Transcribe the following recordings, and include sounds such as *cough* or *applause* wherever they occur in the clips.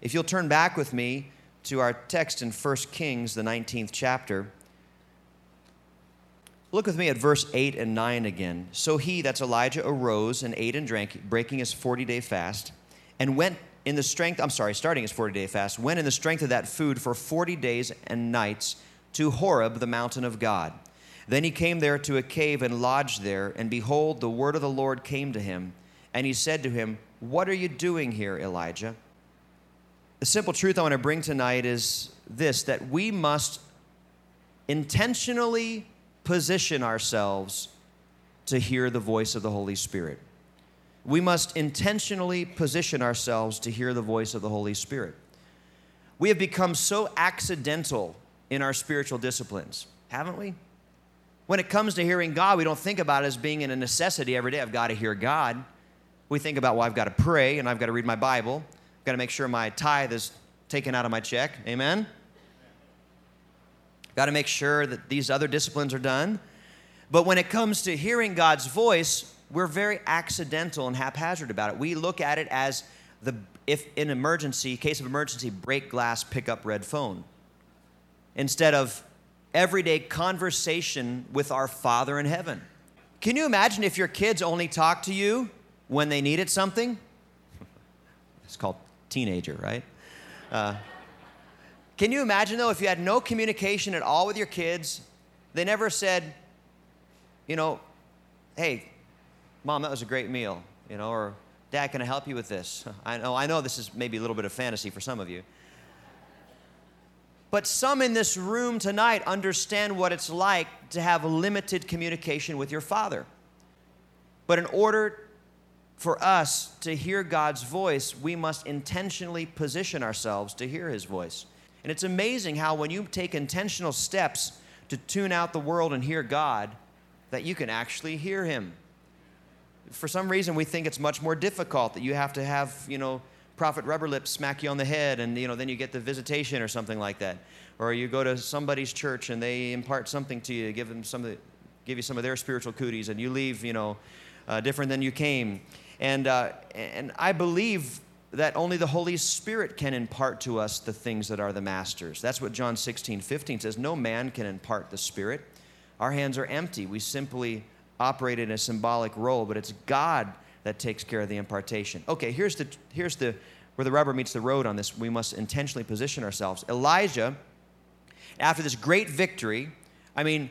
If you'll turn back with me to our text in 1 Kings, the 19th chapter, look with me at verse 8 and 9 again. So he, that's Elijah, arose and ate and drank, breaking his 40 day fast, and went in the strength, I'm sorry, starting his 40 day fast, went in the strength of that food for 40 days and nights to Horeb, the mountain of God. Then he came there to a cave and lodged there, and behold, the word of the Lord came to him. And he said to him, What are you doing here, Elijah? The simple truth I want to bring tonight is this that we must intentionally position ourselves to hear the voice of the Holy Spirit. We must intentionally position ourselves to hear the voice of the Holy Spirit. We have become so accidental in our spiritual disciplines, haven't we? When it comes to hearing God, we don't think about it as being in a necessity every day. I've got to hear God. We think about, well, I've got to pray and I've got to read my Bible. Got to make sure my tithe is taken out of my check. Amen? Got to make sure that these other disciplines are done. But when it comes to hearing God's voice, we're very accidental and haphazard about it. We look at it as the if in emergency, case of emergency, break glass, pick up red phone. Instead of everyday conversation with our Father in heaven. Can you imagine if your kids only talk to you when they needed something? *laughs* It's called teenager, right? Uh, can you imagine though if you had no communication at all with your kids? They never said, you know, hey, mom, that was a great meal, you know, or dad, can I help you with this? I know, I know this is maybe a little bit of fantasy for some of you. But some in this room tonight understand what it's like to have limited communication with your Father. But in order for us to hear God's voice, we must intentionally position ourselves to hear His voice. And it's amazing how, when you take intentional steps to tune out the world and hear God, that you can actually hear Him. For some reason, we think it's much more difficult that you have to have, you know, Prophet Rubberlip smack you on the head and you know then you get the visitation or something like that or you go to somebody's church and they impart something to you give them some of the, give you some of their spiritual cooties and you leave you know uh, different than you came and uh, and I believe that only the Holy Spirit can impart to us the things that are the masters that's what John 16 15 says no man can impart the Spirit our hands are empty we simply operate in a symbolic role but it's God that takes care of the impartation. Okay, here's the here's the where the rubber meets the road on this. We must intentionally position ourselves. Elijah, after this great victory, I mean,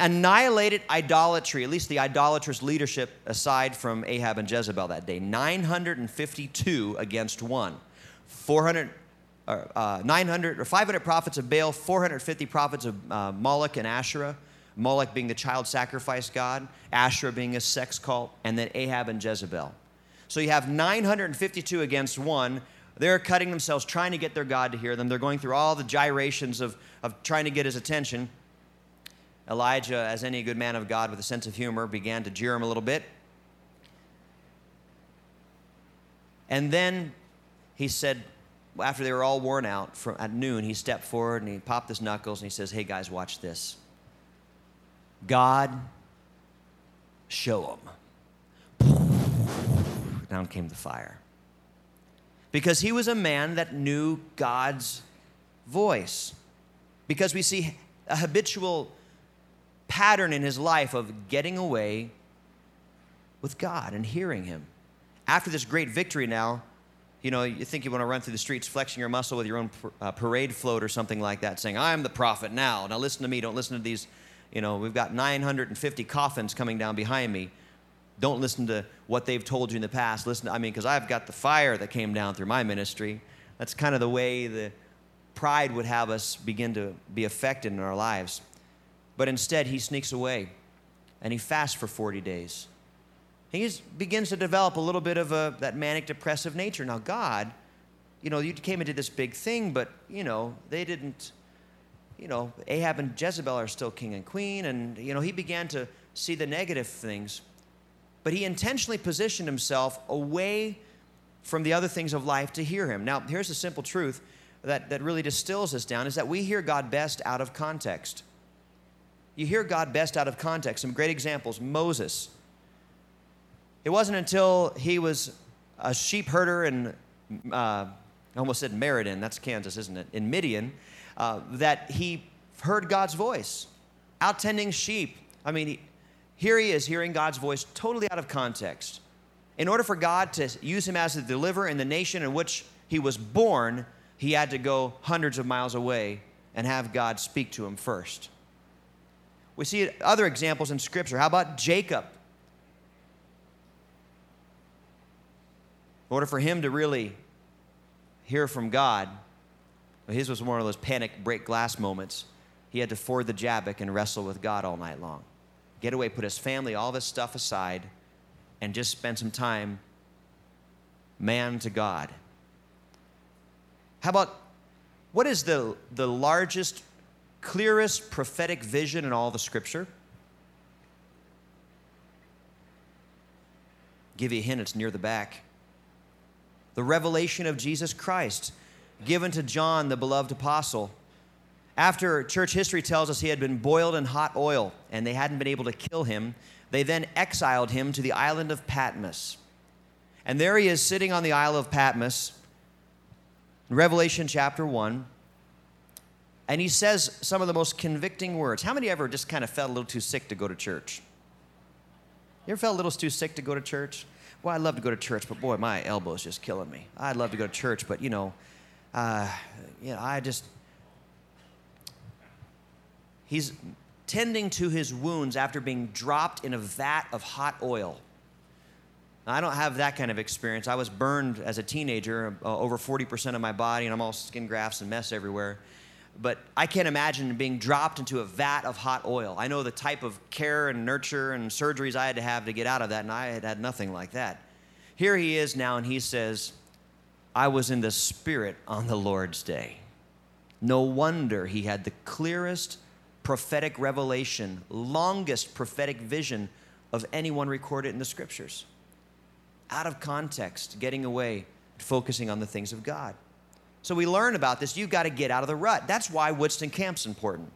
annihilated idolatry, at least the idolatrous leadership aside from Ahab and Jezebel that day. 952 against one. 400 uh, 900 or 500 prophets of Baal, 450 prophets of uh, Moloch and Asherah. Moloch being the child sacrifice god, Asherah being a sex cult, and then Ahab and Jezebel. So you have 952 against one. They're cutting themselves trying to get their God to hear them. They're going through all the gyrations of, of trying to get his attention. Elijah, as any good man of God with a sense of humor, began to jeer him a little bit. And then he said, after they were all worn out from, at noon, he stepped forward and he popped his knuckles and he says, Hey guys, watch this. God, show them. Down came the fire. Because he was a man that knew God's voice. Because we see a habitual pattern in his life of getting away with God and hearing him. After this great victory now, you know, you think you want to run through the streets flexing your muscle with your own uh, parade float or something like that, saying, I'm the prophet now. Now listen to me. Don't listen to these you know, we've got 950 coffins coming down behind me. Don't listen to what they've told you in the past. Listen, to, I mean, because I've got the fire that came down through my ministry. That's kind of the way the pride would have us begin to be affected in our lives. But instead, he sneaks away and he fasts for 40 days. He begins to develop a little bit of a, that manic depressive nature. Now, God, you know, you came and did this big thing, but, you know, they didn't you know, Ahab and Jezebel are still king and queen, and, you know, he began to see the negative things. But he intentionally positioned himself away from the other things of life to hear him. Now, here's the simple truth that, that really distills this down is that we hear God best out of context. You hear God best out of context. Some great examples Moses. It wasn't until he was a sheep herder in uh, I almost said Meriden, that's Kansas, isn't it? In Midian, uh, that he heard God's voice out tending sheep. I mean, he, here he is hearing God's voice totally out of context. In order for God to use him as the deliverer in the nation in which he was born, he had to go hundreds of miles away and have God speak to him first. We see other examples in Scripture. How about Jacob? In order for him to really hear from God, his was one of those panic break glass moments. He had to ford the Jabbok and wrestle with God all night long. Get away, put his family, all this stuff aside, and just spend some time man to God. How about what is the, the largest, clearest prophetic vision in all the scripture? Give you a hint, it's near the back. The revelation of Jesus Christ, given to John, the beloved apostle. After church history tells us he had been boiled in hot oil and they hadn't been able to kill him, they then exiled him to the island of Patmos. And there he is sitting on the Isle of Patmos, Revelation chapter 1. And he says some of the most convicting words. How many ever just kind of felt a little too sick to go to church? You ever felt a little too sick to go to church? Well, I'd love to go to church, but boy, my elbow is just killing me. I'd love to go to church, but you know, uh, you know, I just. He's tending to his wounds after being dropped in a vat of hot oil. Now, I don't have that kind of experience. I was burned as a teenager, uh, over 40% of my body, and I'm all skin grafts and mess everywhere. But I can't imagine being dropped into a vat of hot oil. I know the type of care and nurture and surgeries I had to have to get out of that, and I had had nothing like that. Here he is now, and he says, I was in the Spirit on the Lord's day. No wonder he had the clearest prophetic revelation, longest prophetic vision of anyone recorded in the scriptures. Out of context, getting away, focusing on the things of God. So we learn about this. You've got to get out of the rut. That's why Woodston Camp's important.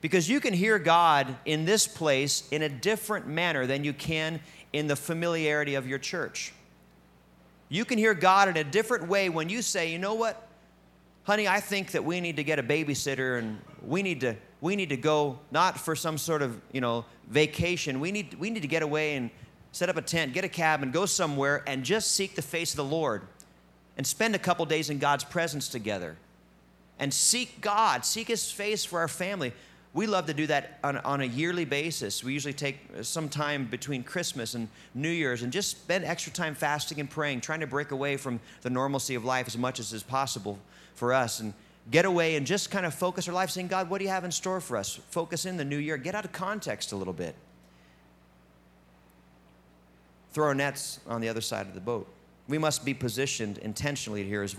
Because you can hear God in this place in a different manner than you can in the familiarity of your church. You can hear God in a different way when you say, you know what, honey, I think that we need to get a babysitter and we need to we need to go not for some sort of you know vacation. We need we need to get away and set up a tent, get a cabin, go somewhere, and just seek the face of the Lord and spend a couple days in God's presence together and seek God, seek His face for our family. We love to do that on, on, a yearly basis. We usually take some time between Christmas and New Year's and just spend extra time fasting and praying, trying to break away from the normalcy of life as much as is possible for us and get away and just kind of focus our life saying, God, what do you have in store for us? Focus in the new year. Get out of context a little bit. Throw our nets on the other side of the boat. We must be positioned intentionally to hear his voice.